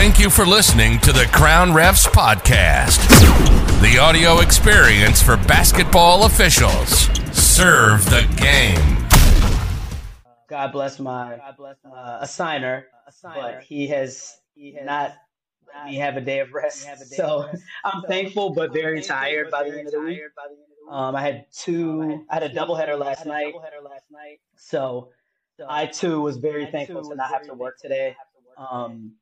Thank you for listening to the Crown Refs Podcast, the audio experience for basketball officials. Serve the game. God bless my uh, assigner, but he has not let me have a day of rest. So I'm thankful, but very tired by the end of the week. Um, I had two, I had a doubleheader last night. So I too was very thankful to not have to work today. Um,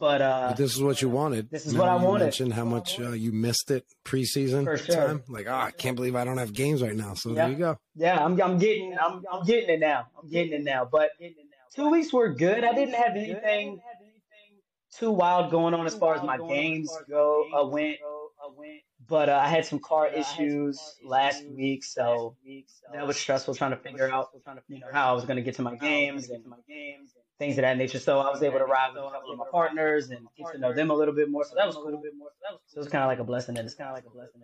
but uh, But this is what you wanted. This is what I you wanted. mentioned how much uh, you missed it preseason For sure. time. Like, oh, I can't believe I don't have games right now. So Yeah. there you go. yeah, I'm, I'm getting, I'm, I'm getting it now. I'm getting it now. But two weeks were good. I didn't have anything too wild going on as far as my games go uh, went. But uh, I had some car issues last week, so that was stressful trying to figure out, you know, how I was going to get to my games and things of that nature. So I was able to ride with a couple of my partners and get to know them a little bit more. So that was cool. So it was kind of like a blessing. And it's kind of like a blessing.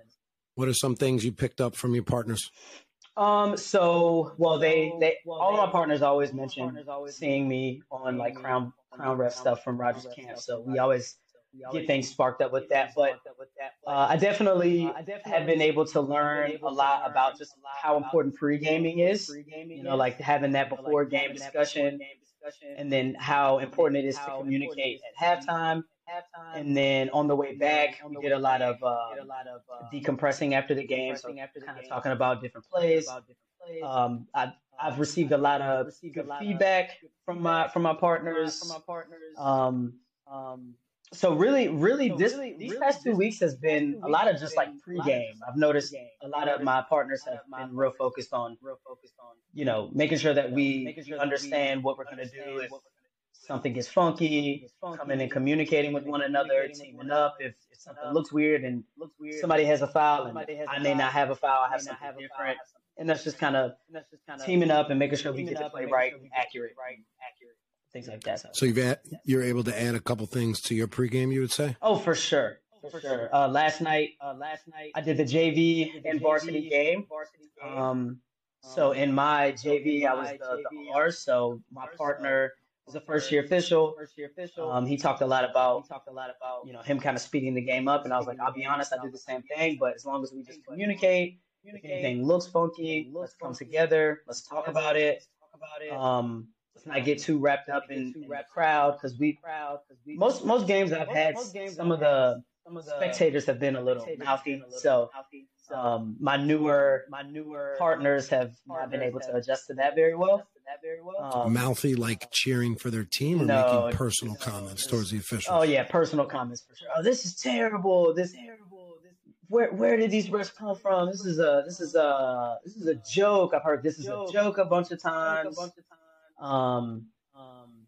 What are some things you picked up from your partners? Um. So, well, they they all of my partners always mention seeing me on like Crown Crown Ref stuff from Rogers Camp. So we always get things sparked up with that. But uh, I definitely have been able to learn a lot about just how important pre gaming is. You know, like having that before game discussion, and then how important it is to communicate at halftime. And then on the way back, we did a lot of uh, decompressing after the game, so kind of talking about different plays. Um, I, I've received a lot of good feedback from my from my partners. Um, so really, really, this these past two weeks has been a lot of just like pregame. I've noticed a lot of my partners have been real focused on, you know, making sure that we understand what we're going to do if something gets funky, coming and communicating with one another, teaming up. If, if something looks weird and somebody has a foul and I may not have a foul, I have something different, and that's just kind of teaming up and making sure we get the play right, accurate, things like that. So you've add, you're able to add a couple things to your pregame, you would say? Oh, for sure. For sure. Uh, last night, uh, last night I did the JV and varsity game. Um, so in my JV, I was the, the R. So my partner was a first year official. First year Um, he talked a lot about, talked a lot about, you know, him kind of speeding the game up. And I was like, I'll be honest, I do the same thing, but as long as we just communicate, if anything looks funky, let's come together, let's talk about it. let's talk about it. Um, let's not get too wrapped up in, in the crowd because we we most most games I've had some of the spectators have been a little mouthy. So um, my newer my newer partners have not been able to adjust to that very well. Um, Mouthy, like cheering for their team or No, making personal comments towards the officials? Oh yeah, personal comments for sure. Oh, this is terrible. This terrible. This, where where did these refs come from? This is a this is a this is a joke. I've heard this is a joke a bunch of times. Um, um,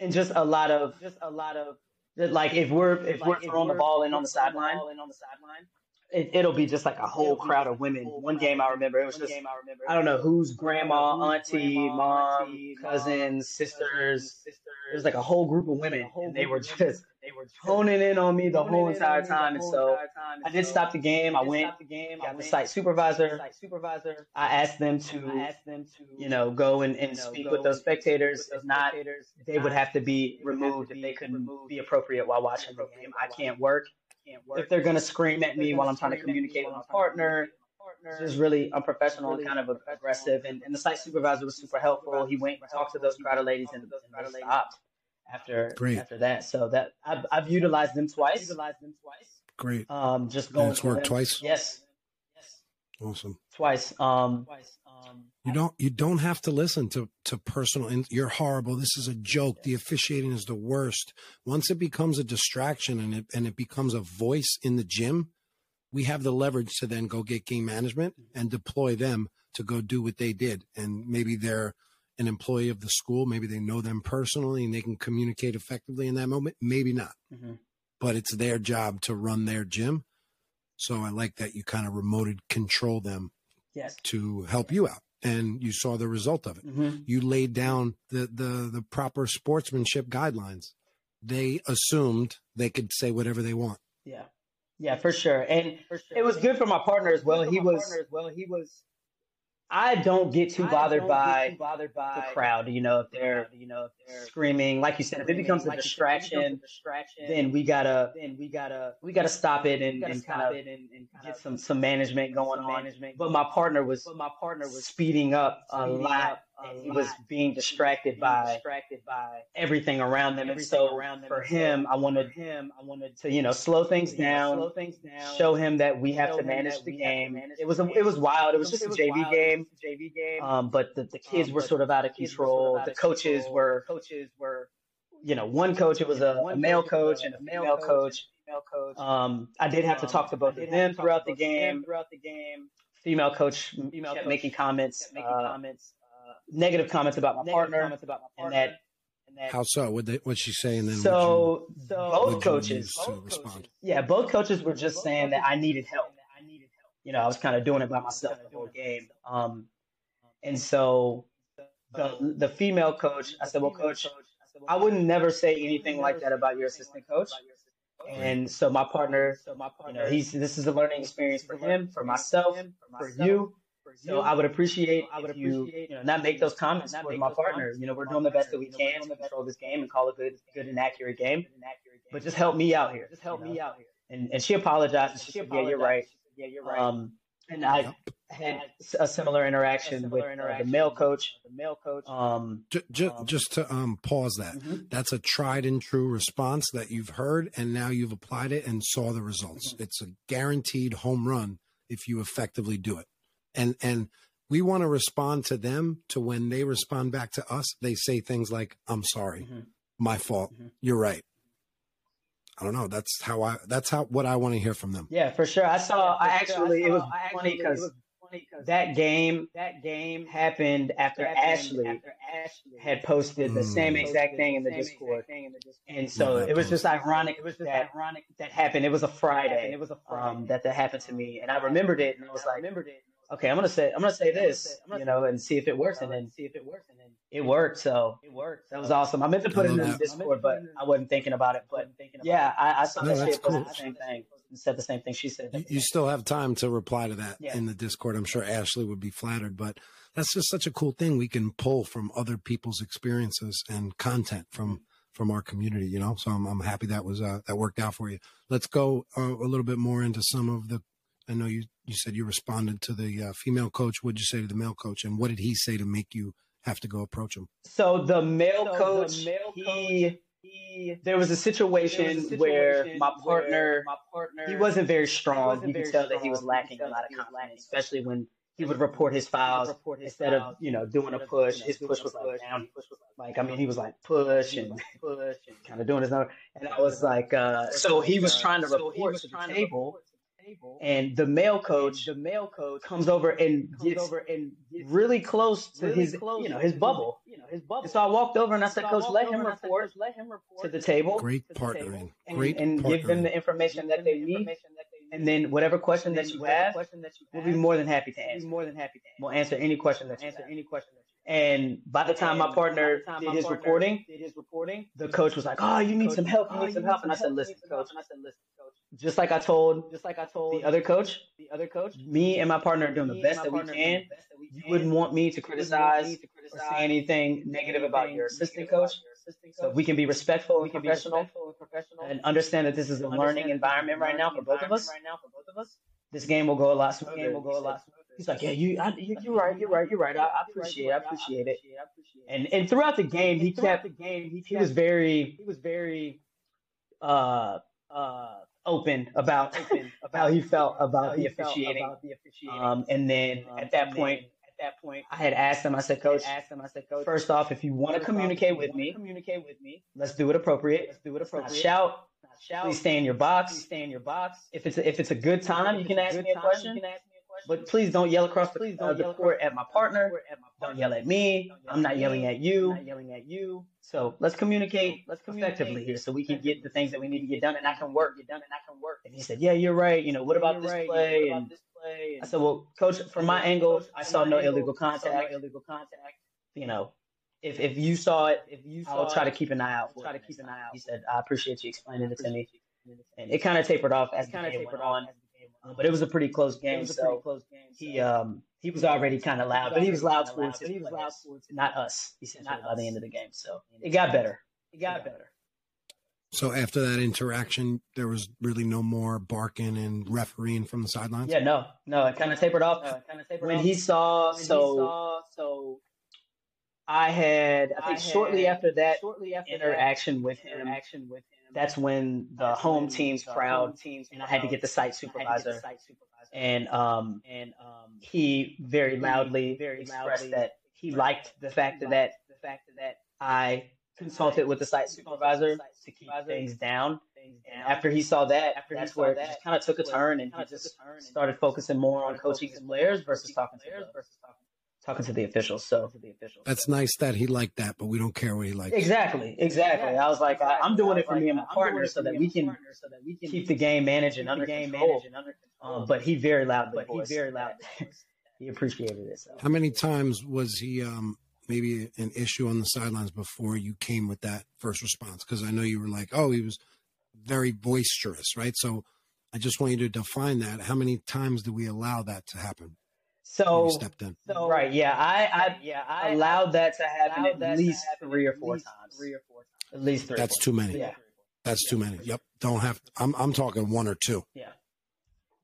and just a lot of just a lot of like if we're if we're throwing the ball in on the sideline, it, it'll be just like a whole crowd of women. One game I remember, it was just I remember, I don't know whose grandma, auntie, mom, cousins, sisters. It was like a whole group of women, and they were just they were honing in on me the whole entire time. And so I did stop the game. I went, got the site supervisor. I asked them to, asked them to you know, go and, and speak with those spectators. If not, they would have to be removed if they couldn't be appropriate while watching the game. I can't work if they're gonna scream at me while I'm trying to communicate with my partner. It's just really unprofessional and kind of aggressive. And, and the site supervisor was super helpful. He went and talked to those crowd of ladies and, and stopped after Great. after that. So that I've, I've utilized them twice. Utilized them twice. Great. Um, just going. it's worked them. twice? Yes, yes. Awesome. twice. Um, twice. You don't you don't have to listen to to personal in, you're horrible. This is a joke. The officiating is the worst. Once it becomes a distraction and it and it becomes a voice in the gym, we have the leverage to then go get game management and deploy them to go do what they did. And maybe they're an employee of the school, maybe they know them personally and they can communicate effectively in that moment. Maybe not. Mhm. But it's their job to run their gym. So I like that you kind of remoted control them yes. to help you out and you saw the result of it hmm you laid down the the the proper sportsmanship guidelines they assumed they could say whatever they want Yeah. Yeah, for sure. And for sure. it was good for my partner as well. He was well, he was I don't get too bothered by too bothered by the crowd. You know, if they're you know if they're screaming, like you said, if it becomes a like distraction, distraction, then we gotta then we gotta we gotta stop it and, and kind of and, and get some some management going on. Management but my partner was but my partner was speeding up a lot was being distracted by distracted by everything around them. Everything and so around them. for him, I wanted him, I wanted to you know slow things down, slow things down, show him that we have to manage the game. It was a, it was wild. It was just a JV game, JV game. Um, but the, the kids were sort of out of control. The coaches were coaches were, you know, one coach it was a, a male coach and a female coach. Um, I did have to talk to both of them throughout the game. Throughout the game, female coach female kept making comments, making uh, comments negative comments about my negative partner, comments about my partner, and that. And that How so? What they, what she saying? Then so, you, so both coaches, both respond? yeah, both coaches were just saying that I needed help. I needed help. You know, I was kind of doing it by myself the whole game. Um, and so the the female coach, I said, well, coach, I wouldn't never say anything like that about your assistant coach. And so my partner, you know, he's this is a learning experience for him, for myself, for you. So I would appreciate I would you, you know, not make those comments for my partner. You know, we're doing the best that we can to control this game and call a good, good and accurate game. But just help me out here. Just help me out here. And and she apologized. She said, "Yeah, you're right. Yeah, you're right." Um, and I had a similar interaction a similar with interaction uh, the male coach. The male coach. Um, just, um, just to um, pause that. Mm-hmm. That's a tried and true response that you've heard, and now you've applied it and saw the results. Mm-hmm. It's a guaranteed home run if you effectively do it and and we want to respond to them to when they respond back to us they say things like i'm sorry. Mm-hmm. my fault. Mm-hmm. you're right. I don't know. That's how i that's how what i want to hear from them. Yeah for sure. I saw i actually it was funny because that game that game happened after, Ashley, after Ashley. had posted the mm. same exact thing in the Discord, and so it was just ironic. It was just that, ironic that happened. It was a Friday. It was a Friday. um, that that happened to me, and I remembered it, and I was like, remembered it okay, I'm gonna say I'm gonna say this, you know, and see if it works, and then see if it works, and then it worked. So it worked. That was awesome. I meant to put it in the Discord, but I wasn't thinking about it. But yeah, I, I saw no, that she cool. the same thing and said the same thing she said. You, you still have time to reply to that yeah. in the Discord. I'm sure Ashley would be flattered, but that's just such a cool thing we can pull from other people's experiences and content from from our community, you know. So I'm, I'm happy that was uh, that worked out for you. Let's go uh, a little bit more into some of the I know you you said you responded to the uh, female coach. What did you say to the male coach, and what did he say to make you have to go approach him? So the male so coach, the male he, he, there was a situation, was a situation where my partner, my partner, he wasn't very strong. Wasn't you could tell that he was lacking a lot of confidence, especially when he would report his fouls report his instead fouls, of you know doing a push. His push was like down. Like I mean, he was like push and push and kind of doing his number. And I was like, uh, so he was trying to report to the table and the male coach, the male coach comes over and gets over and gets really close to really his, close you know, his bubble. You know, his bubble. And so I walked over and I said, so Coach, let him report, let him report to the table. Great partnering. And, Great and partnering. give them the information that they need. And then whatever question that you have, we'll be more than happy to answer. More than happy to answer. We'll answer any question that you answer any question that and by the time my partner did his reporting, did his reporting, the coach was like, "Oh, you need some help. You need some help." And I said, "Listen, coach." I said, "Listen, coach." Just like I told, just like I told the other coach, the other coach, me and my partner are doing the best that we can. You wouldn't want me to criticize or say anything negative about your assistant coach. So we can be respectful and professional, and understand that this is a learning environment right now for both of us. This game will go a lot smoother. Game will go a lot smoother. He's like, yeah, you, I, you, you're right, you're right, you're right. I, I appreciate, I appreciate it. And and throughout the game, he kept the game. He, he was very, he was very, uh, uh, open about open about how he felt about the officiating. Um, and then um, at that point, at that point, I had asked him. I said, Coach, asked him. I said, Coach, first off, if you want to communicate with me, communicate with me. Let's do it appropriate. Let's do it appropriate. Shout. Shout. Please stay in your box. Please stay in your box. If it's a, if it's a good time, you can ask me a question. But please don't yell across the, please don't uh, the court at my partner. Don't yell at me. I'm not yelling at you. Not yelling at you. So let's communicate. Let's communicate effectively here, so we can get the things that we need to get done, and I can work. Get done, and I can work. And he said, "Yeah, you're right. You know, what about this play?" And I said, "Well, coach, from my angle, I saw no illegal contact. Illegal contact. You know, if if you saw it, if you saw I'll try to keep an eye out. Try to keep an eye out." He said, "I appreciate you explaining it to me." And it kind of tapered off as kind of tapered on. Uh, but it was a pretty close game. It was a pretty so close game. So he um he was already kind of loud, but he was loud towards his he was loud towards not us. He said not by the end of the game. So it got better. It got better. So after that interaction, there was really no more barking and refereeing from the sidelines. Yeah, no, no, it kind of tapered off. Uh, kind of tapered when off. he saw when so he saw, so. I had I think I shortly had, after that shortly after interaction that, with him, interaction with him. That's when the home team's crowd teams and I had to get the site supervisor. The site supervisor. And um and um he very loudly very expressed loudly that he liked the fact that the fact that I consulted with the site supervisor to keep things down. And after he saw that, that's where it just kind of took a turn, and he just started focusing more on coaching his players versus talking to the, talking to the officials. So to the officials. that's nice that he liked that, but we don't care what he likes. Exactly, exactly. I was like, I, am doing it for me and my partner so that we can keep the game managed and under control. Um, but he very loud. But he very loud. he appreciated it. So. How many times was he? Um, maybe an issue on the sidelines before you came with that first response? Because I know you were like, oh, he was very boisterous, right? So I just want you to define that. How many times do we allow that to happen? So stepped in. So, right, yeah, I, I yeah, I allowed that to happen at least three or four times. Three or four times. At least three. That's too many. Yeah. That's yeah. too many. Yep. Don't have. I'm I'm talking one or two. Yeah.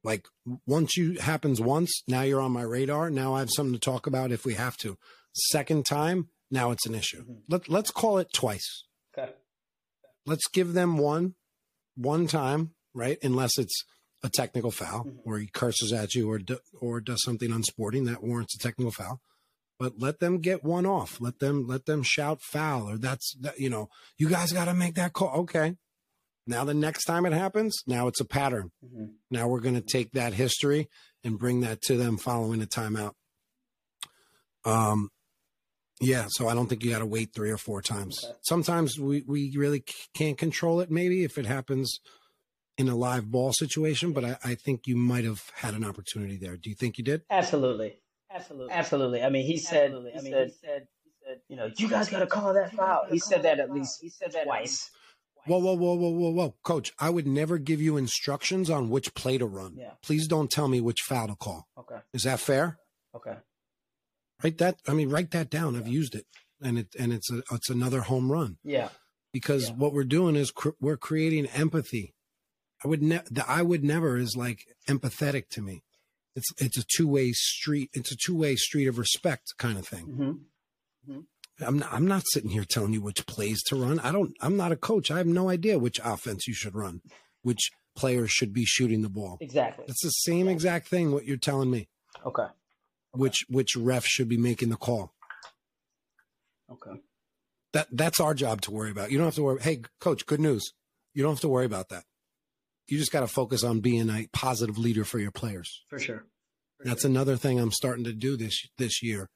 Like once you happens once, now you're on my radar. Now I have something to talk about if we have to. Second time, now it's an issue. Mm-hmm. Let, let's call it twice. Okay. Let's give them one, one time, right? Unless it's a technical foul mm-hmm. where he curses at you or, do, or does something unsporting that warrants a technical foul. But let them get one off. Let them, let them shout foul or that's, that, you know, you guys got to make that call. Okay. Now, the next time it happens, now it's a pattern. Mm-hmm. Now we're going to take that history and bring that to them following a timeout. Um, yeah, so I don't think you got to wait three or four times. Okay. Sometimes we, we really can't control it, maybe if it happens in a live ball situation, but I, I think you might have had an opportunity there. Do you think you did? Absolutely. Absolutely. Absolutely. I mean, he said, Absolutely. he I mean, said, he said, he said, you know, you guys got to call that foul. He said that at least, he said that twice. Whoa, whoa, whoa, whoa, whoa, whoa. Coach, I would never give you instructions on which play to run. Yeah. Please don't tell me which foul to call. Okay. Is that fair? Okay. Write that. I mean, write that down. I've used it, and it and it's a it's another home run. Yeah. Because yeah. what we're doing is cr- we're creating empathy. I would never. The I would never is like empathetic to me. It's it's a two way street. It's a two way street of respect kind of thing. Mm-hmm. Mm-hmm. I'm not, I'm not sitting here telling you which plays to run. I don't. I'm not a coach. I have no idea which offense you should run, which players should be shooting the ball. Exactly. It's the same exact thing. What you're telling me. Okay which which ref should be making the call. Okay. That that's our job to worry about. You don't have to worry. Hey, coach, good news. You don't have to worry about that. You just got to focus on being a positive leader for your players. For sure. For that's sure. another thing I'm starting to do this this year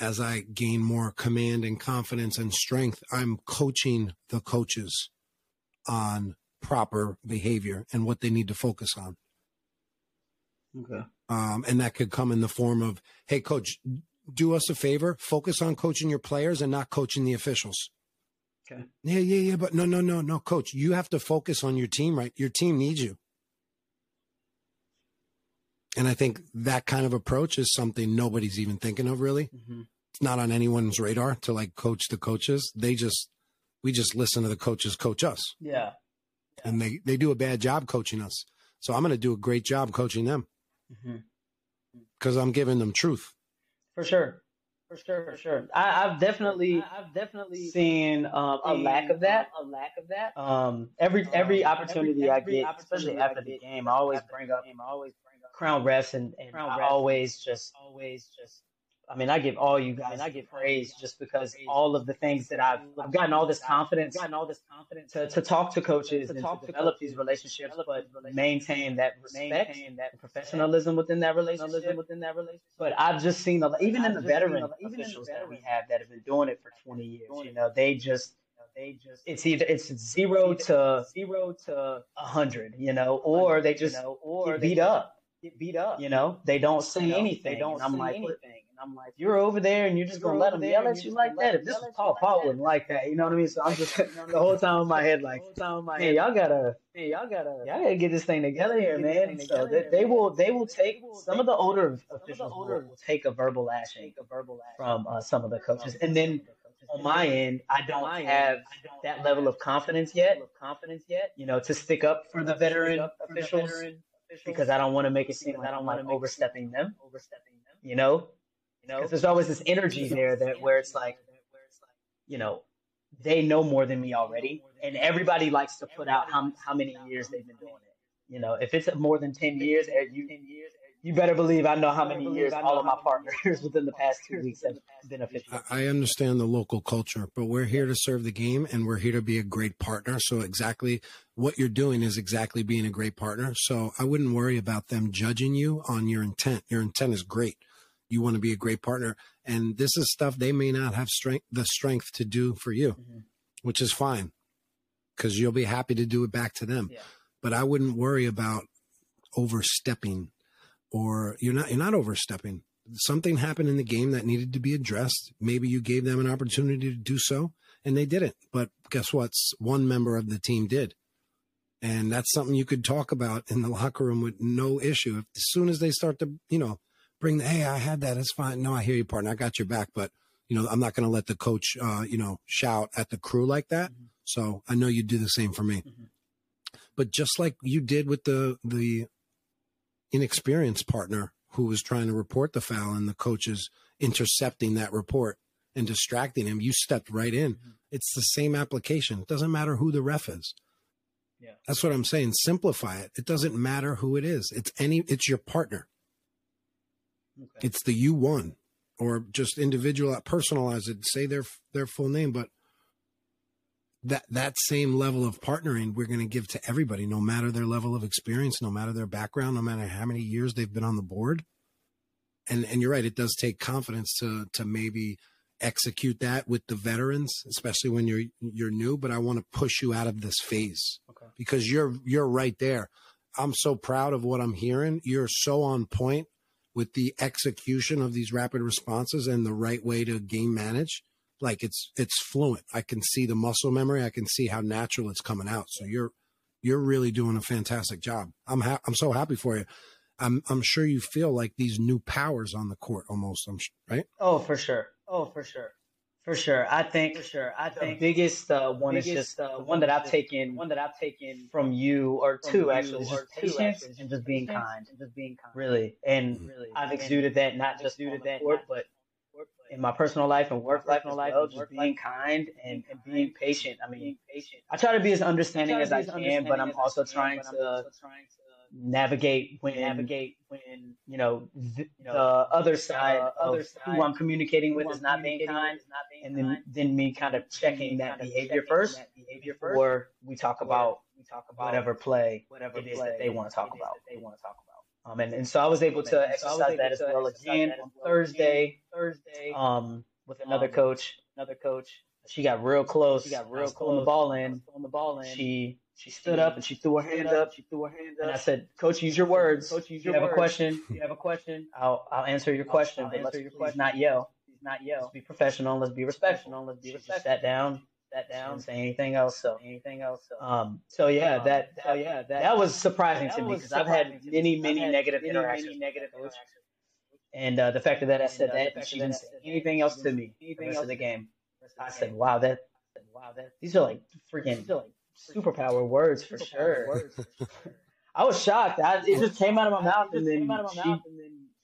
as I gain more command and confidence and strength. I'm coaching the coaches on proper behavior and what they need to focus on. Okay. Um, and that could come in the form of, hey, coach, do us a favor, focus on coaching your players and not coaching the officials. Okay. Yeah, yeah, yeah. But no, no, no, no, coach, you have to focus on your team, right? Your team needs you. And I think that kind of approach is something nobody's even thinking of really. Mm-hmm. It's not on anyone's radar to like coach the coaches. They just, we just listen to the coaches coach us. Yeah. yeah. And they, they do a bad job coaching us. So I'm going to do a great job coaching them. Mm-hmm. because mm-hmm. I'm giving them truth. For sure, for sure, for sure. I, have definitely, I've definitely seen um, a lack of that, a lack of that. Um, every every opportunity every, every I get, especially after the game, I always bring up, I always bring up Crown refs, and, and Crown I always just, always just I mean, I give all you guys, I, mean, I give praise just because all of the things that I've, I've gotten all this confidence, gotten all this confidence to, to talk to coaches to and talk to develop these relationships, but maintain that respect, maintain that professionalism within that relationship, within that relationship. But I've just seen, a, even in the veteran officials that we have that have been doing it for 20 years, you know, they just, they just it's either it's zero to zero to a hundred, you know, or they just or beat up, get beat up. You know, they don't say anything. They don't. I'm like, anything. I'm like, you're over there and you're just gonna let them yell at you like that. If this was Paul, Paul wouldn't like that. You know what I mean? So I'm just the whole time in my head like, hey, y'all gotta, hey, y'all gotta, y'all gotta get this thing together here, man. So they, they will, they will take some of the older officials will, will take a verbal lashing a verbal from uh, some of the coaches, and then on my end, I don't have that level of confidence yet. Confidence yet, you know, to stick up for the veteran officials because I don't want to make it seem like I don't want to overstepping them. Overstepping them, you know, you know, because there's always this energy there that where it's like, you know, they know more than me already, and everybody likes to put out how how many years they've been doing it. You know, if it's more than ten years, eh, you you better believe I know how many years all of my partners within the past two weeks have been official. I understand the local culture, but we're here to serve the game and we're here to be a great partner. So exactly what you're doing is exactly being a great partner. So I wouldn't worry about them judging you on your intent. Your intent is great. You want to be a great partner. And this is stuff they may not have strength, the strength to do for you, mm-hmm. which is fine because you'll be happy to do it back to them. Yeah. But I wouldn't worry about overstepping or you're not you're not overstepping. Something happened in the game that needed to be addressed. Maybe you gave them an opportunity to do so and they didn't. But guess what? One member of the team did. And that's something you could talk about in the locker room with no issue. If, as soon as they start to, you know, bring the, hey, I had that. It's fine. No, I hear you, partner. I got your back. But, you know, I'm not going to let the coach, uh, you know, shout at the crew like that. Mm-hmm. So I know you do the same for me. Mm-hmm. But just like you did with the, the inexperienced partner who was trying to report the foul and the coaches intercepting that report and distracting him, you stepped right in. Mm-hmm. It's the same application. It doesn't matter who the ref is. Yeah. That's what I'm saying. Simplify it. It doesn't matter who it is. It's any it's your partner. Okay. It's the you one or just individual personalize it, say their their full name, but that that same level of partnering we're going to give to everybody no matter their level of experience no matter their background no matter how many years they've been on the board. And and you're right it does take confidence to to maybe execute that with the veterans especially when you're you're new but I want to push you out of this phase. Okay. because you're you're right there. I'm so proud of what I'm hearing. You're so on point with the execution of these rapid responses and the right way to game manage like it's it's fluent. I can see the muscle memory. I can see how natural it's coming out. So you're you're really doing a fantastic job. I'm ha- I'm so happy for you. I'm I'm sure you feel like these new powers on the court almost. I'm right. Oh, for sure. Oh, for sure. For sure. I think for sure. I think the biggest uh, one biggest, is just uh, one that I've taken one that I've taken from you or two you, actually, or patience actually, and just being kind. And just being kind. Really. And really I've exuded that not just exuded that court, but in my personal life and work life, and life, well, just being kind and, and being patient. I mean, patient. I try to be as understanding as I can, but I'm also trying to navigate when navigate when you know the, the other side uh, of other side who I'm communicating with is not being kind, and then then me kind of checking that behavior first, behavior first, or we talk about we talk about whatever play whatever it is that they want to talk about. They want to talk about. Um, and, and so I was able to exercise that as well again on Thursday. Thursday, um, with another um, coach. Another coach. She got real close. She got real close. On the ball in. On the ball in. She she stood up and she threw her hand up. She threw her hand up. And I said, Coach, use your words. Coach, use your you words. have a question. You have a question. I'll I'll answer your question. I'll, I'll answer your question. Not yell. Not yell. Let's be professional. Let's be respectful. Let's be respectful. Sat down that down. Say anything else. So anything else. So, um. So yeah, um, that. So yeah, that. That was surprising that to me because I've had many, many had negative many, interactions. Many negative interactions. And uh, the fact that I said uh, that, she didn't say anything else to me the rest of the game. I said, "Wow, that, wow, that. These are like freaking superpower words for sure." I was shocked. I, it just came out of my mouth, and then she,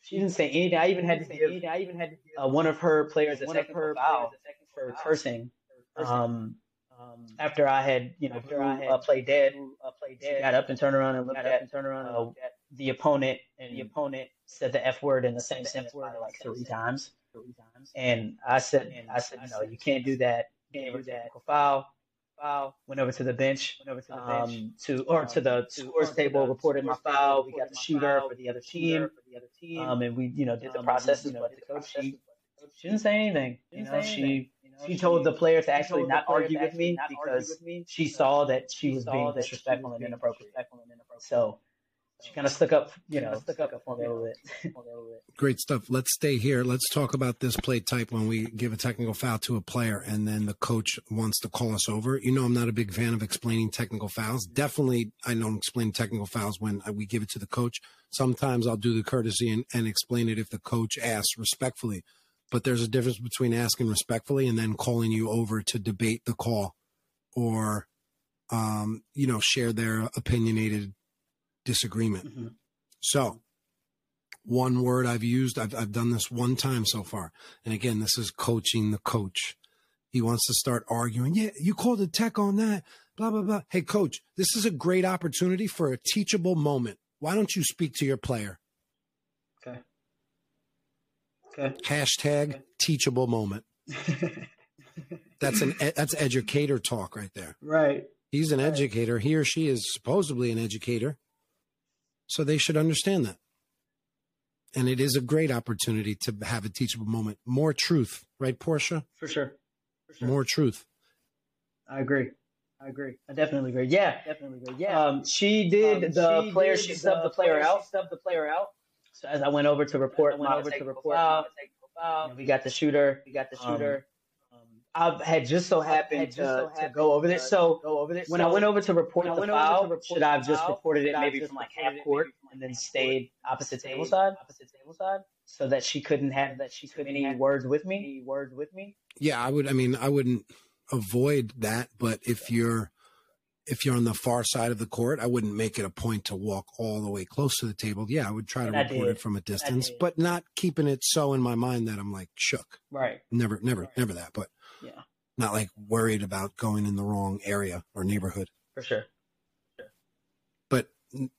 she didn't say anything. I even had to give. I even had uh, one of her players a second foul for cursing um, um, after I had, you know, after I had uh, played dead, uh, played dead, got up and turned around and looked at and turned around uh, and the opponent, and the opponent said the f word in the same sentence like three times. Three times. And I said, and I said, no, you can't do that. Gave her technical foul. Foul. Went over to the bench. Went over to the bench. Um, to or to the scores table. Reported my foul. We got the shooter for the other team. For the other team. Um, and we, you know, did the processes. But the coach, she, she didn't say anything. You know, she she told the player to actually not argue with me because she saw that she was being disrespectful and inappropriate. So she kind of stuck up, you know, stuck up for me a little bit. Great stuff. Let's stay here. Let's talk about this play type when we give a technical foul to a player and then the coach wants to call us over. You know, I'm not a big fan of explaining technical fouls. Definitely, I don't explain technical fouls when we give it to the coach. Sometimes I'll do the courtesy and, and explain it if the coach asks respectfully. But there's a difference between asking respectfully and then calling you over to debate the call or, um, you know, share their opinionated disagreement. Mm-hmm. So, one word I've used, I've, I've done this one time so far. And again, this is coaching the coach. He wants to start arguing. Yeah, you called a tech on that, blah, blah, blah. Hey, coach, this is a great opportunity for a teachable moment. Why don't you speak to your player? Okay. Okay. Hashtag okay. teachable moment. that's an that's educator talk right there. Right. He's an right. educator. He or she is supposedly an educator. So they should understand that. And it is a great opportunity to have a teachable moment. More truth, right, Porsha? For sure. For sure. More truth. I agree. I agree. I definitely agree. Yeah, definitely agree. Yeah. Um, she did um, the she player. Did she subbed the, the player, player out. She subbed the player out. So as I went over to report, I went over to report. Foul, foul, we got the shooter. We got the um, shooter. I had just so happened, just to, so happened to, go over this. So go over this. when so I went over to report the foul, report should I have just reported it maybe from like half court and then stayed opposite table side, opposite table side, so that she couldn't have that she couldn't any words with me, any words with me. Yeah, I would. I mean, I wouldn't avoid that, but if you're if you're on the far side of the court, I wouldn't make it a point to walk all the way close to the table. Yeah, I would try to report it from a distance, but not keeping it so in my mind that I'm like shook. Right. Never, never, right. never that. But yeah. Not like worried about going in the wrong area or neighborhood. For sure. sure. But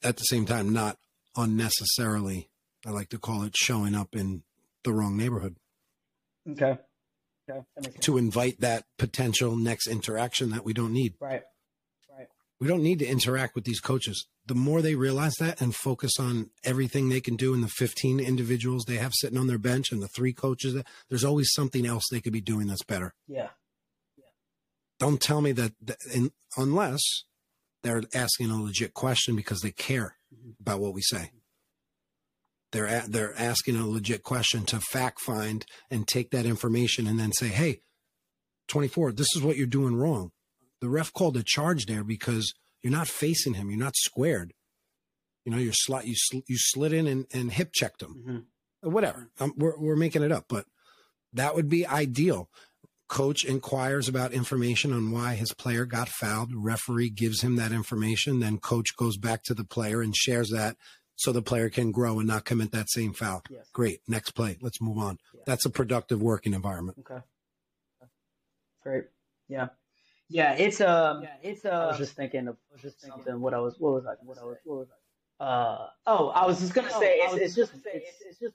at the same time, not unnecessarily, I like to call it showing up in the wrong neighborhood. Okay. Okay. To invite that potential next interaction that we don't need. Right. Right. We don't need to interact with these coaches. The more they realize that and focus on everything they can do in the 15 individuals they have sitting on their bench and the three coaches, there's always something else they could be doing that's better. Yeah. Don't tell me that, that in, unless they're asking a legit question because they care mm-hmm. about what we say. They're a, they're asking a legit question to fact find and take that information and then say, "Hey, 24, this is what you're doing wrong." The ref called a charge there because you're not facing him. You're not squared. You know, you're sli- you sl- you slid in and, and hip checked him. Mm-hmm. Whatever. Um, we're we're making it up, but that would be ideal. Coach inquires about information on why his player got fouled. Referee gives him that information. Then coach goes back to the player and shares that so the player can grow and not commit that same foul. Yes. Great. Next play. Let's move on. Yeah. That's a productive working environment. Okay. Great. Yeah. Yeah, it's um, yeah, it's uh. I was just thinking of was just thinking something. What I was, what was I? What I was, what was I? Uh oh, I was just gonna oh, say it's, it's just it's, it's just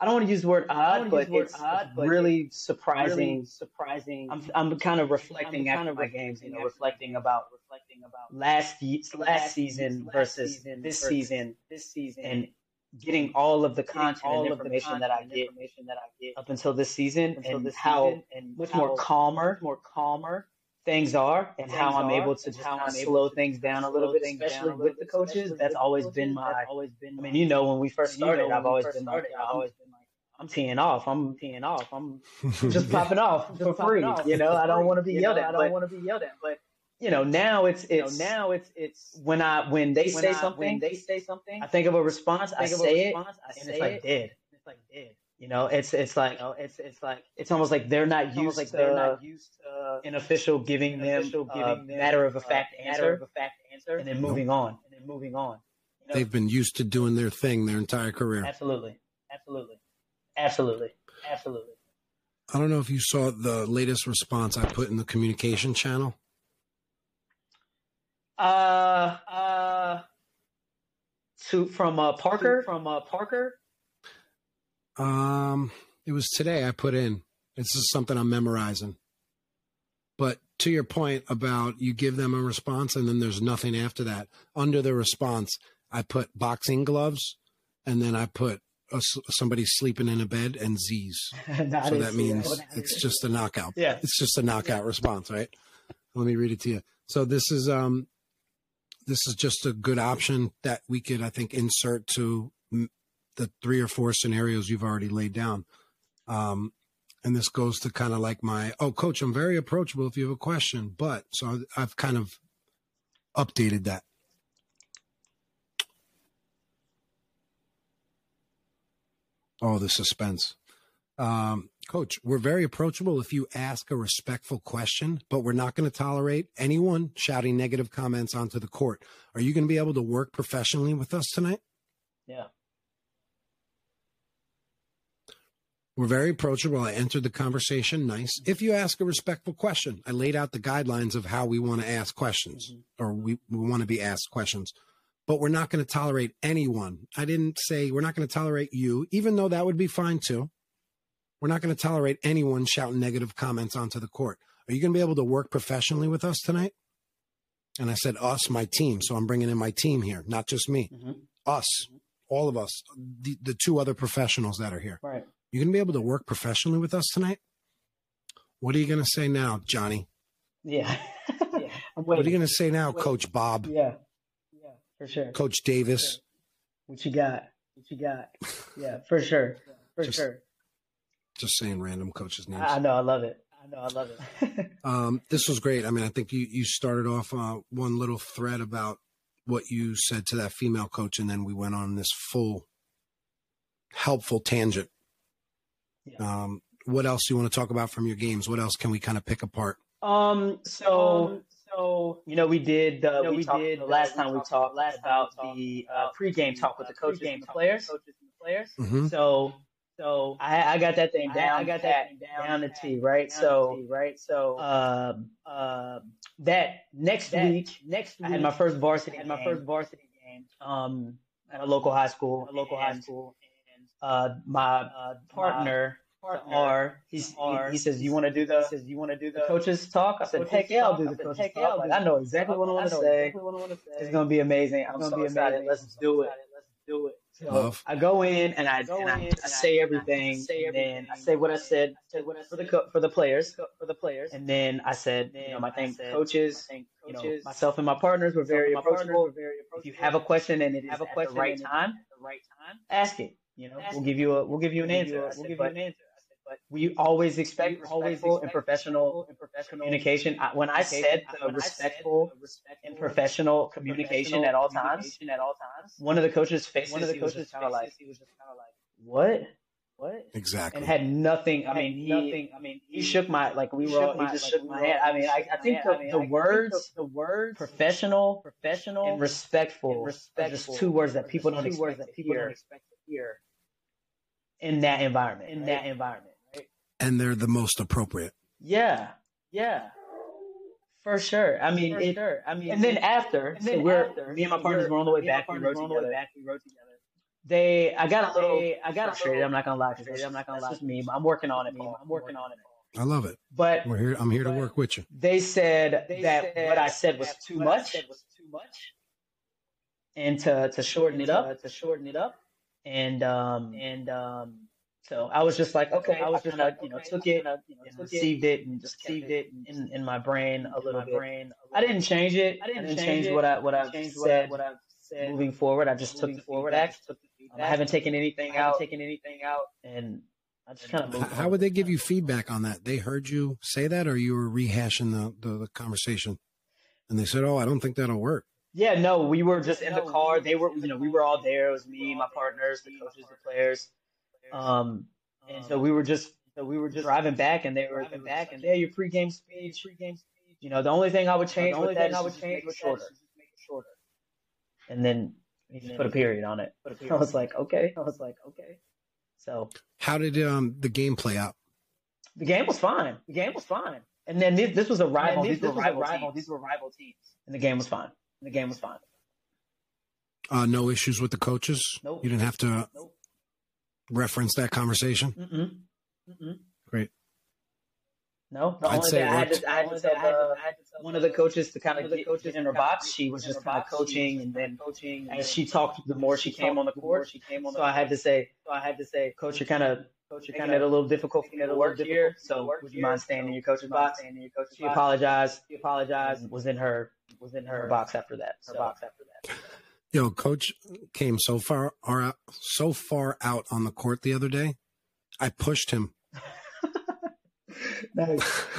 I don't want to use the word odd, but it's, odd, but really it's surprising. Really surprising. I'm, I'm kind of reflecting after my games, you know, reflecting about reflecting about last last season versus this season, this season, and getting all of the content all and information, of the content that, I get, information that I get up until this season, until and this how season, and much more calmer, more calmer things are, and how I'm able to just how slow things down a little bit, especially with the coaches. That's always been my. Always been. I mean, you know, when we first started, I've always been like, I've always been I'm teeing off. I'm teeing off. I'm just popping off for free. You know, I don't want to be yelled at. I don't want to be yelled at. But you know, now it's it's you know, now it's it's when I when they when say I, something, when they say something, I think of a response. I, I say response, it, I and it's like dead. It's like dead. You know, it's it's like you know, it's it's like it's almost like they're not used like to they're not used to an official giving an them official uh, giving them, matter of a fact uh, answer, matter of a fact answer, and then moving on, and then moving on. You know? They've been used to doing their thing their entire career. Absolutely, absolutely. Absolutely. Absolutely. I don't know if you saw the latest response I put in the communication channel. Uh, uh, to from uh, Parker from uh, Parker. Um, it was today. I put in. This is something I'm memorizing. But to your point about you give them a response and then there's nothing after that. Under the response, I put boxing gloves, and then I put a, somebody sleeping in a bed and Z's. so that means it's just a knockout. Yeah. It's just a knockout response, right? Let me read it to you. So this is um this is just a good option that we could, I think, insert to the three or four scenarios you've already laid down. Um, and this goes to kind of like my, oh, coach, I'm very approachable if you have a question, but so I've kind of updated that. Oh, the suspense. Um, coach, we're very approachable if you ask a respectful question, but we're not going to tolerate anyone shouting negative comments onto the court. Are you going to be able to work professionally with us tonight? Yeah. We're very approachable. I entered the conversation nice. If you ask a respectful question, I laid out the guidelines of how we want to ask questions mm-hmm. or we, we want to be asked questions but we're not going to tolerate anyone. I didn't say we're not going to tolerate you, even though that would be fine too. We're not going to tolerate anyone shouting negative comments onto the court. Are you going to be able to work professionally with us tonight? And I said, us, my team. So I'm bringing in my team here, not just me. Mm-hmm. Us, all of us, the, the two other professionals that are here. Right. You going to be able to work professionally with us tonight? What are you going to say now, Johnny? Yeah. yeah. What are you going to say now, Coach Bob? Yeah Yeah, for sure. Coach Davis. What you got? What you got? Yeah, for sure. For just, sure. Just saying random coaches' names. I know, I love it. I know, I love it. um, this was great. I mean, I think you you started off uh, one little thread about what you said to that female coach, and then we went on this full helpful tangent. Yeah. Um, what else do you want to talk about from your games? What else can we kind of pick apart? Um, so so you know, we did. Uh, you know, we, we talked, did the last time we talked last about the uh, pregame talk with the coaches and the players. Coaches and the players. Mm-hmm. So so I, I, got that thing down. I, I got that thing down, down to T, right? So, right? So, uh, uh, that next that week, next week, I had my first varsity. I had my first varsity game. Um, at a local high school. A local high school. And uh, my uh, partner partner R. He's, R. He, he says, "You want to do the?" He says, "You want to do the, the coaches talk?" I said, "Heck yeah, I'll do the coaches talk." Yeah, like, I know exactly what I want to say. It's gonna be amazing. I'm, gonna be amazing. Let's do it. Let's do it. So Love. I go in and I, and I, I say everything, and then I say what I said for the co- for the players for the players, and then I said, you know, my thing, coaches, you know, myself and my partners were very approachable. If you have a question and it is at the right time, the right time, ask it. You know, we'll give you a we'll give you an answer. We'll give you an answer. But we always expect respectful and professional and professional communication. when I said the respectful and professional communication at all times, at all times, one of the coaches' faces, one of the coaches kind of like, he was just kind of like, what? What exactly? And had nothing. I mean, he, nothing. I mean, he, shook my like we were. he just shook my hand. I mean, I, I think the, the words, the words, professional, professional, and respectful, respectful, are just two words that people don't expect to hear in that environment. In that environment and they're the most appropriate. Yeah, yeah, for sure. I mean, it, sure. I mean, and then after, and then so we're after, me and my partners were on the way back. We rode together. Back, we rode together. They, I got a little, they, I got frustrated. I'm not gonna lie. Frustrated. I'm not gonna lie. Just me. I'm working on it. Me, I'm working on it. I love it. But we're here. I'm here to work with you. They said they that said what I said was too much. Was too much. And to to shorten it up, to shorten it up, and um and um so I was just like, okay, I was just like, you know, took it, you know, received it, and just received it in, in my brain a little bit. I didn't change it. I didn't change what I what I said. What I said moving forward. I just took the feedback. I haven't taken anything out. Taken anything out, and I just kind of. How would they give you feedback on that? They heard you say that, or you were rehashing the, the, the conversation, and they said, "Oh, I don't think that'll work." Yeah, no, we were just in the car. They were, you know, we were all there. It was me, my partners, the coaches, the players um, and so we were just so we were just driving back, and they were driving back, and yeah, your pregame speed, pregame speed. You know, the only thing I would change, the only thing I would change was shorter, shorter. And then he just put a period on it. I was like, okay. I was like, okay. So how did um the game play out? The game was fine. The game was fine. And then this, this was a rival. These, were rival, rival These were rival teams. And the game was fine. And the game was fine. Uh, no issues with the coaches. Nope. You didn't have to nope reference that conversation? Mm-mm. Mm-mm. Great. No, the I'd only thing I had, to, I had to tell the, one of the coaches to kind of get coaches in her box. She was just kind of coaching, and then coaching. As she talked, the more she came on the court, she came on. So I had to say, so I had to say, coach, you're kind of Coach, you're making it a little difficult for me to work here. So would you mind staying in your coach's box? She apologized. She apologized. Was in her was in her box after that. Her box after that. Yo, coach came so far are so far out on the court the other day. I pushed him.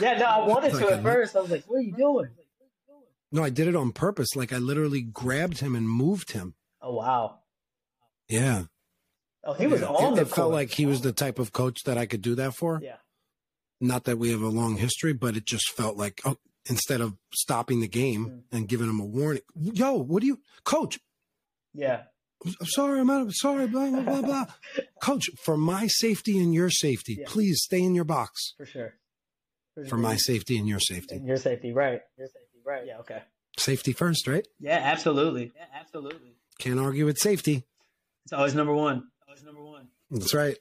Yeah, no, I wanted to at first. I was like, "What are you doing?" No, I did it on purpose. Like I literally grabbed him and moved him. Oh wow. Yeah. Oh, he was Yeah. on it, the it felt like he was the type of coach that I could do that for. Yeah. Not that we have a long history, but it just felt like oh, instead of stopping the game Mm. and giving him a warning, yo, what do you, coach? Yeah. I'm sorry, I'm out of sorry, blah blah blah blah. Coach, for my safety and your safety, Yeah. please stay in your box. For sure. For my safety and your safety. and your safety, right? Your safety, right? Yeah. Okay. Safety first, right? Yeah, absolutely. Yeah, absolutely. Can't argue with safety. It's always number one. Always number one. That's right.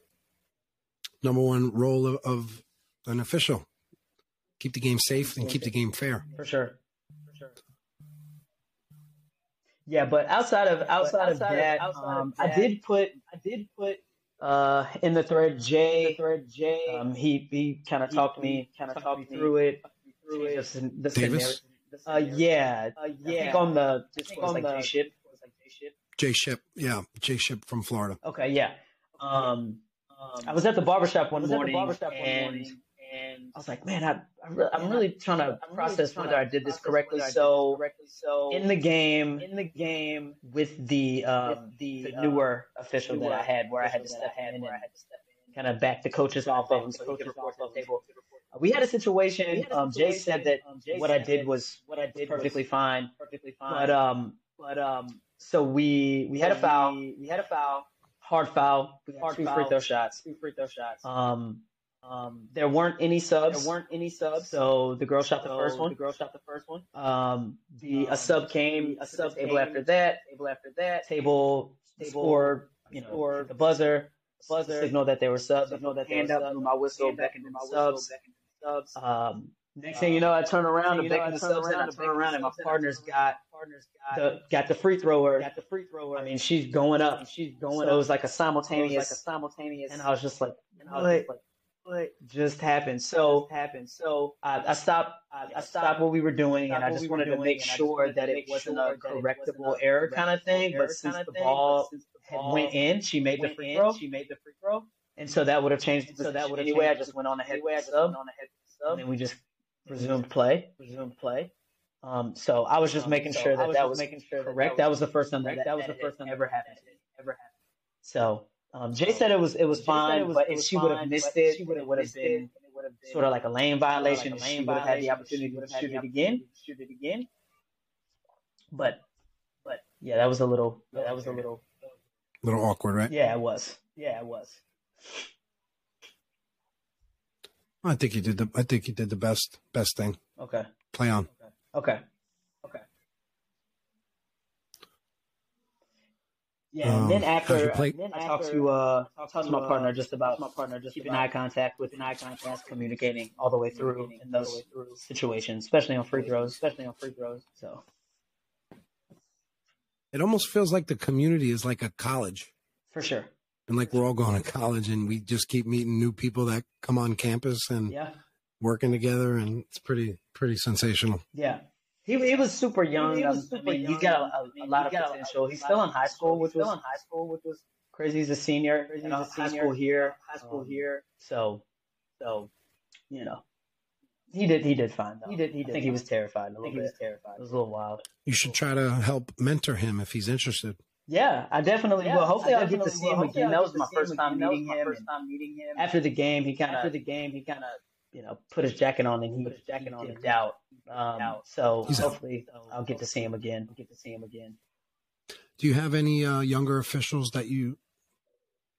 Number one role of, of an official. Keep the game safe and keep the game fair. For sure. For sure. Yeah, but outside of outside, of outside of- that, outside of um, I did put I did put uh in the thread Jay. thread J. Um, he he kind of talked me kinda talked talked me me through it. through it. Just the Davis? scenario. Uh, yeah, Uh, I yeah. think on the just think on like the- ship. was J ship. J Ship, yeah, J Ship from Florida. Okay, yeah. Um, Um, I was at the barbershop one morning, barbershop one and morning, and I was like, man, I, I Man, really trying to I'm really process trying whether to I did this correctly. whether I did So correctly. So in the game, in the game with the um, with the, the uh, newer official newer that I had, where I had to step in and had to step in kind of back the coaches off of them so he could report to the table. Uh, We had a situation. Um, Jay said that um, what I did was what I did perfectly fine, perfectly but um, but um, so we we had a foul, we had a foul. Hard foul, we Hard two foul. free throw shots. Two free throw shots. Um, Um, there weren't any subs. there weren't any subs. So the girl shot the So first one. The girl shot the first one. Um, the a Um, sub came. a A sub table came, after that. Table after that. Table Table scored. You know, hit the buzzer. buzzer, Signal that they were subs. signal that they hand were up, subs, my whistle, back into my the whistle, subs. back into subs. Um, next thing you know, I turn around, Next I'm thing you know, back in I the turn subs, and I turn around, and my subs, and I partner's got the got the free thrower. got the free thrower. I mean, she's going up. she's So going it was like a So simultaneous, like a simultaneous. and I was just like, and I was what just like, what just happened? So just happened? So I, I stopped. I, I stopped what we were doing, and I just we wanted to make and I just sure that it wasn't sure a it wasn't correctable error kind of thing. But since the ball since the ball went in, she made the free in, throw, She made the free throw. and so that would have changed So that would have anyway. I just went on ahead Anyway, I just sub, went on ahead and then we just resumed play. resumed play. Um, so I was just Um, making so sure that was that was making sure correct. that That was was the first time that that, That was the first time ever happened. ever happened. So um, Jay said it was it was Jay fine, it was- but it if she would have missed it, she it would have would have missed been it would have been sort of like a lane sort of like violation. a lane she would have had the opportunity to shoot it again. shoot it again. But but yeah, that was a little yeah, that was a little A little awkward, right? yeah, it was. Yeah, it was. I think you did the. I think you did the best best thing. Okay. Play on. Okay. Okay. Yeah, Um, and then after plate? Then I talked to uh I talked talked to to, my uh, partner just about my partner just keeping about eye contact with an eye contact, communicating all the way through in those through situations, especially on free throws. especially on free throws. So It almost feels like the community is like a college, for sure. And like we're all going to college, and we just keep meeting new people that come on campus and Yeah. working together, and it's pretty pretty sensational. Yeah. He, he was super young. He was Um, super I mean, young. he's got a, I a, mean, a lot of he's got a- potential. a He's lot still in high school, which He's was still in high school, which was crazy. He's a senior. crazy. in He's a high senior school here. high school Um, here. So So you know, he did he did fine though. He did- he did. I think he was terrified a I little think he was terrified. It was a little wild. You should try to help mentor him if he's interested. Yeah, I definitely Yeah, will. Hopefully, I I'll get to see him again. That was my first time again. That was meeting him. first time meeting him. After the game, he kind of After of the game, he kind of you know put his jacket on and he Put his jacket on dipped and out. Um, out. so He's out. hopefully I'll get to see him again. get to see him again. Do you have any uh, younger officials that you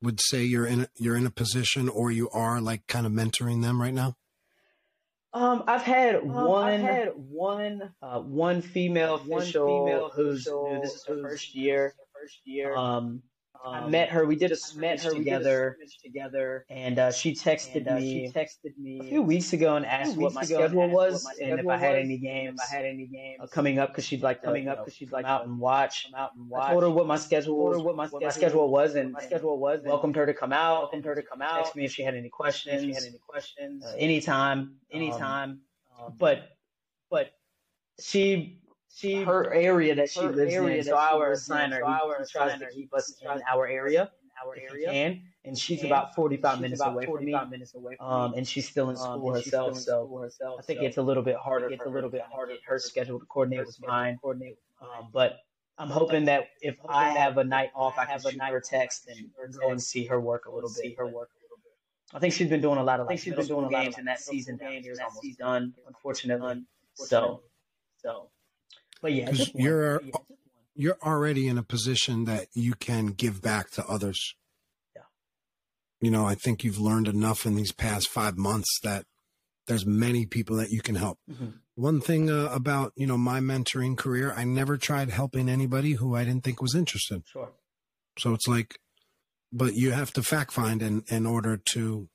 would say you're in a, you're in a position or you are like kind of mentoring them right now? Um, I've had Um, one I've had one uh, one female one official female who's official new. This is her first year. First year. Um, I met her. We did a met her together, together, and uh, she texted and uh, me she texted me a few weeks ago and asked what my schedule asked was my and if I had was, any games if I had any games uh, coming up because she'd like to coming up because she'd like out and watch. come out and I watch. told her what my schedule was, what my what my schedule- schedule was, and, my schedule was, welcomed her to come out. welcomed her to come out. Text me if she had any If questions, she had any questions, uh, anytime, anytime. Um, but but she she her area that she lives in, so our assigner, so he, he tries to keep us in our area in our area. can, and she's And about 45 she's minutes about away from me. minutes away from Um, and she's still in Um, school still herself, in so school herself, I think so it's a little bit harder. it's a little bit harder her her schedule to coordinate with mine. coordinate Um, but I'm hoping that if I have a night off, I can have a night her off, I can text and go and see her work a little bit. her work a little bit. I think she's been doing a lot of I think like she's been doing a lot of games, and that season down games, here is almost done, unfortunately. Unfortunately. So, So, but yeah, you're yeah, you're already in a position that you can give back to others. Yeah. You know, I think you've learned enough in these past five months that there's many people that you can help. Mhm. One thing uh, about, you know, my mentoring career, I never tried helping anybody who I didn't think was interested. Sure. So it's like, but you have to fact find in, in order to,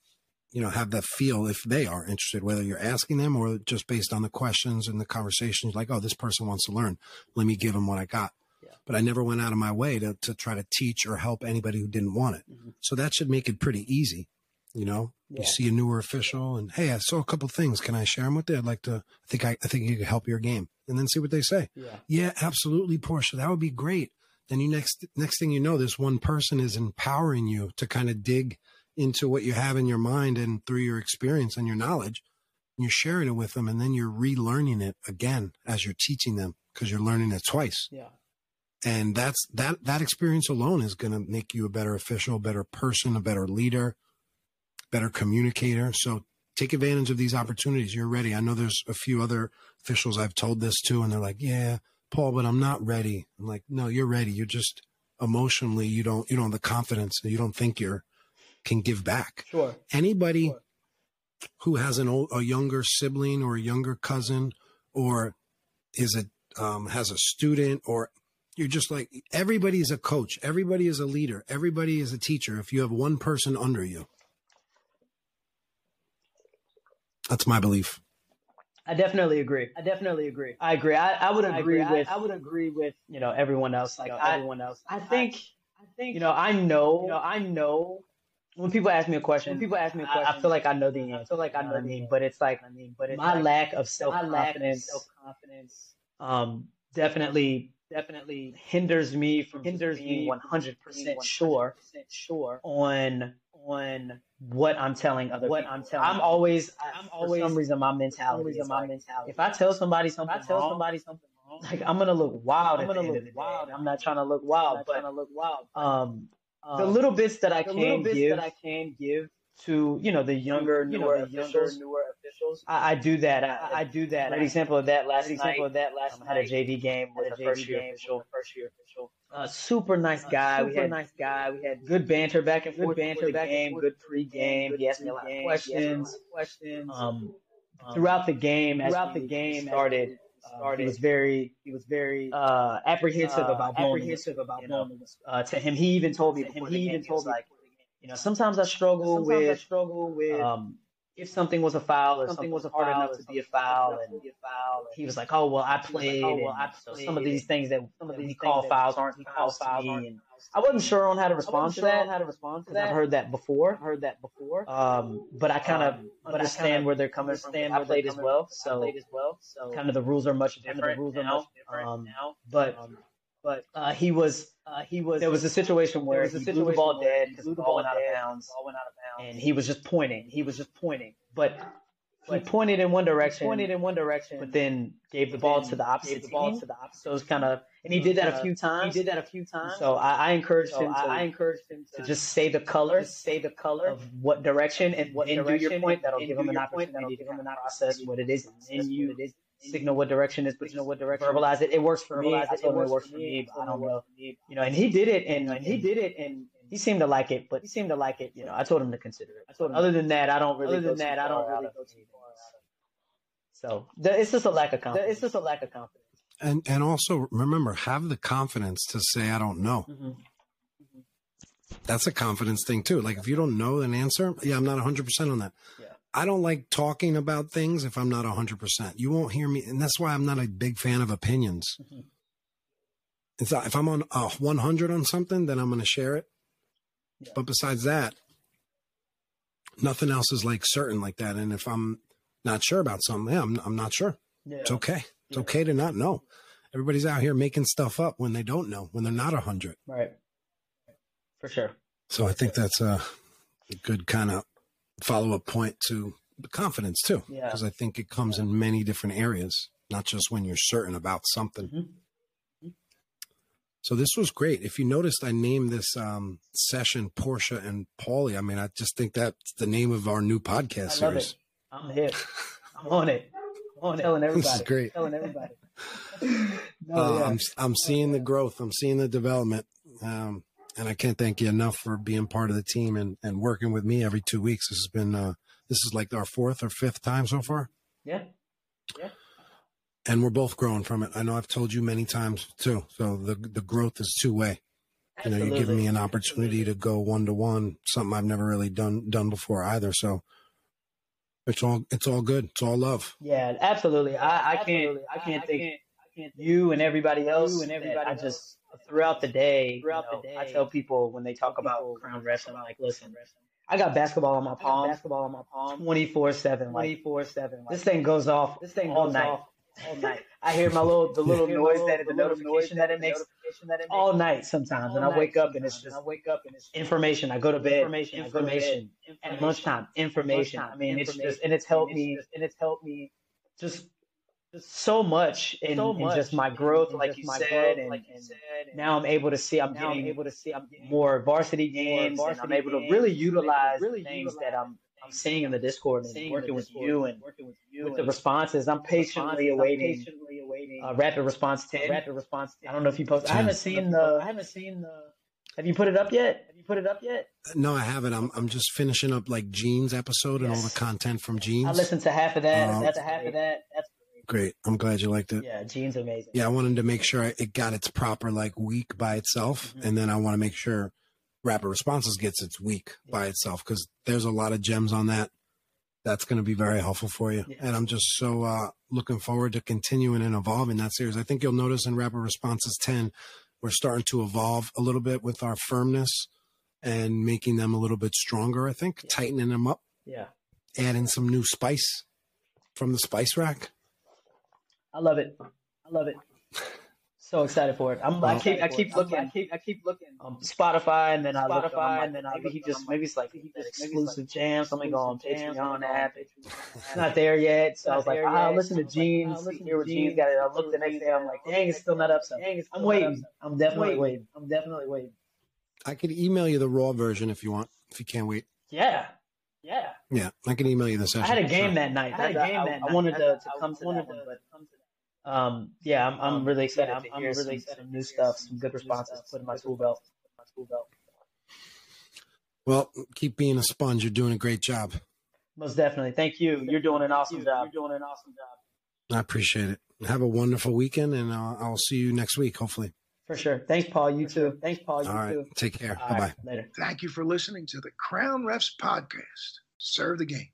you know, have that feel if they are interested, whether you're asking them or just based on the questions and the conversations, like, oh, this person wants to learn. Let me give them what I got. Yeah. But I never went out of my way to, to try to teach or help anybody who didn't want it. Mhm. So that should make it pretty easy. You know, Yeah. you see a newer official and, hey, I saw a couple things. Can I share them with you? I'd like to, I think I, I think you could help your game and then see what they say. Yeah. Yeah, absolutely, Porsha. That would be great. Then you next next thing you know, this one person is empowering you to kind of dig into what you have in your mind and through your experience and your knowledge. You're sharing it with them, and then you're relearning it again as you're teaching them because you're learning it twice. Yeah. And that's that that experience alone is going to make you a better official, a better person, a better leader, better communicator. So take advantage of these opportunities. You're ready. I know there's a few other officials I've told this to, and they're like, "Yeah, Paul, but I'm not ready." I'm like, "No, you're ready. You're just emotionally you don't you don't have the confidence. You don't think you're can give back. Sure. Anybody Sure. who has an old, a younger sibling or a younger cousin, or is a um, has a student, or you're just like everybody is a coach, everybody is a leader, everybody is a teacher. If you have one person under you, that's my belief. I definitely agree. I definitely agree. I agree. I, I would I agree agree. with I, I would agree with you know everyone else. like Like I, everyone else. I think I think you know I know you know I know when people ask me a question, when people ask me a I- question. I, feel like I know the answer. I feel like I you know the I mean, answer. but it's like I mean, but it's my like lack of self my lack of confidence self confidence um, definitely definitely hinders me from hinders being me one hundred percent sure sure on on what I'm telling other what people. I'm telling. I'm always. I, I'm for always some reason my for some mentality reason is my like, mentality. if I tell somebody something I tell wrong, somebody something like I'm gonna look wild. I'm gonna look of the day. wild. I'm not trying to look I'm wild, not but trying to look wild. but, um, um, the little bits that I the can little bits give that I can give to you know the younger, you newer know, the younger, officials, newer officials. I, I do that. I, I, do that. An example of that last night. example of that last um, had a. JV game with a JV first year game official. first year official. Uh, super nice guy. Super we had a nice guy. We had good banter back and good forth banter before the back game, forth good pre-game. good He asked me a lot of pre-game. He asked me a lot of questions. Questions. Um, Um, throughout the game, throughout the game, started, uh, started, he was very he was very uh, apprehensive uh, about blowing apprehensive about you know. Uh, to him, he even told me To him, he even told me like, before the game. you know, sometimes I struggle Sometimes I with struggle with um, if something was a foul or something something was a hard enough to be a foul, and be a foul. he was like, "Oh well, I was like, played." "Oh, well, I so some of these things that some of that we these call fouls aren't we call fouls to me, and I wasn't sure on how to respond to sure that how to respond to that. I've heard that before. I've heard that before. Um, but I kind of Um, understand where they're coming from. I they're played as well, so played as well, so kind of the rules are much different the rules are now. much different Um, now. But Um, but uh, he was. uh, he was There was a situation where was a he blew the ball dead because the ball went out of bounds, ball went out of bounds, and he was just pointing. he was just pointing. But he pointed in one direction, pointed in one direction, but then gave the ball to the opposite gave the ball team. to the opposite. So it's kind of, and he did that a uh, few times. He did that a few times. So I, I encouraged So him to, I, encouraged him to to, just say the color say the color of what direction and what do direction your point. That'll and give him an your point. That'll opportunity give him an process what it is, and what you it is. signal what direction is, but you know what direction verbalize it. It works for me. it. told him works it works for me. I don't know. You know, and he did it, and, And he did it, and he seemed to like it, but he seemed to like it. you know, I told him to consider it. I told him. Other than that, I don't really. Other than that, I don't really go too far. So the, it's just a lack of confidence. It's just a lack of confidence. And and also remember, have the confidence to say I don't know. Mhm. That's a confidence thing too. Like if you don't know an answer, yeah, I'm not 100% on that. Yeah. I don't like talking about things if I'm not 100%. You won't hear me. And that's why I'm not a big fan of opinions. Mhm. It's not, if I'm on a 100 on something, then I'm going to share it. Yeah. But besides that, nothing else is like certain like that. And if I'm not sure about something, yeah, I'm, I'm not sure. Yeah. It's okay. It's okay to not know. Everybody's out here making stuff up when they don't know, when they're not a 100. Right. For sure. So I think that's a, good kind of follow up point to the confidence too, Yeah. because I think it comes in many different areas, not just when you're certain about something. Mhm. So this was great. If you noticed, I named this um, session Porsha and Paulie. I mean, I just think that's the name of our new podcast series. it. I'm here. I'm on it. I'm on it. Everybody. This is great. Telling everybody. no, Uh, yeah. I'm I'm seeing the growth. I'm seeing the development. Um, and I can't thank you enough for being part of the team and, and working with me every two weeks. This has been uh, this is like our fourth or fifth time so far. Yeah. Yeah. and we're both growing from it. I know I've told you many times too. So the the growth is two way. You know, you're giving me an opportunity to go one to one, something I've never really done done before either. So it's all it's all good. It's all love. Yeah, absolutely. I, I can't I can't think you and everybody else and everybody I just throughout the day throughout the day I tell people when they talk about crown wrestling like listen I got basketball on my palm basketball on my palm 24/7 24/7 this thing goes off this thing all night all night. I hear my little the little noise that the notification that it makes all night sometimes and I wake up and it's just I wake up and it's information. I go to bed information information at lunchtime information. I mean it's just and it's helped me and it's helped me just so much in, in just my growth, like you said, and, and now I'm able to see I'm getting able to see I'm getting more varsity games, and I'm able to really utilize the things that I'm I'm seeing in the Discord and working with you and working with you with the responses. I'm patiently awaiting uh, rapid response ten. Rapid response. I don't know if you post. I haven't seen the. I haven't seen the. Have you put it up yet? Have you put it up yet? No, I haven't. I'm I'm just finishing up like Gene's episode and all the content from Gene's. I listened to half of that. Uh, That's half of that. That's Great. I'm glad you liked it. yeah. Gene's amazing. Yeah, I wanted to make sure it got its proper like week by itself, Mhm. and then I want to make sure Rapid Responses gets its week by itself because there's a lot of gems on that. That's going to be very helpful for you, Yeah. and I'm just so uh, looking forward to continuing and evolving that series. I think you'll notice in Rapid Responses 10, we're starting to evolve a little bit with our firmness and making them a little bit stronger. I think Yeah. tightening them up, Yeah. adding some new spice from the spice rack. I love it. I love it. So excited for it. I'm, I Well- keep, I keep looking, I keep, I keep looking. Um, Spotify, and then I look, Spotify, I'm and then I maybe look, he just, I'm maybe it's like maybe he just- exclusive it's like jam. Something go on exclusive jams, Patreon something go on app. It's not there yet, so I was Not like, there ah, yet. listen to I was like, Gene, ah, listen see to hear what Gene, Gene's got it. I see looked the next day, I'm like, dang, it's still not up. So Dang, it's I'm still not up, waiting. I'm definitely waiting. waiting. I'm definitely waiting. I could email you the raw version if you want, if you can't wait. Yeah, yeah. Yeah, I can email you the I session. had a game Sure. that night. I had a game I, that I night. wanted I- to, to I come to wanted that one, to but come to um, yeah, I'm, I'm Um, really excited yeah, to I'm really some, excited some to new stuff, some- some good responses put in my some tool belt. my tool belt. Well, keep being a sponge. You're doing a great job. Most definitely. Thank you. You're doing an awesome You- job. You're doing an awesome job. I appreciate it. Have a wonderful weekend, and uh, I'll see you next week, hopefully. For sure. Thanks, Paul. You too. Thanks, Paul. You All right. too. Take care. Bye bye. right. Later. Thank you for listening to the Crown Refs Podcast. Serve the game.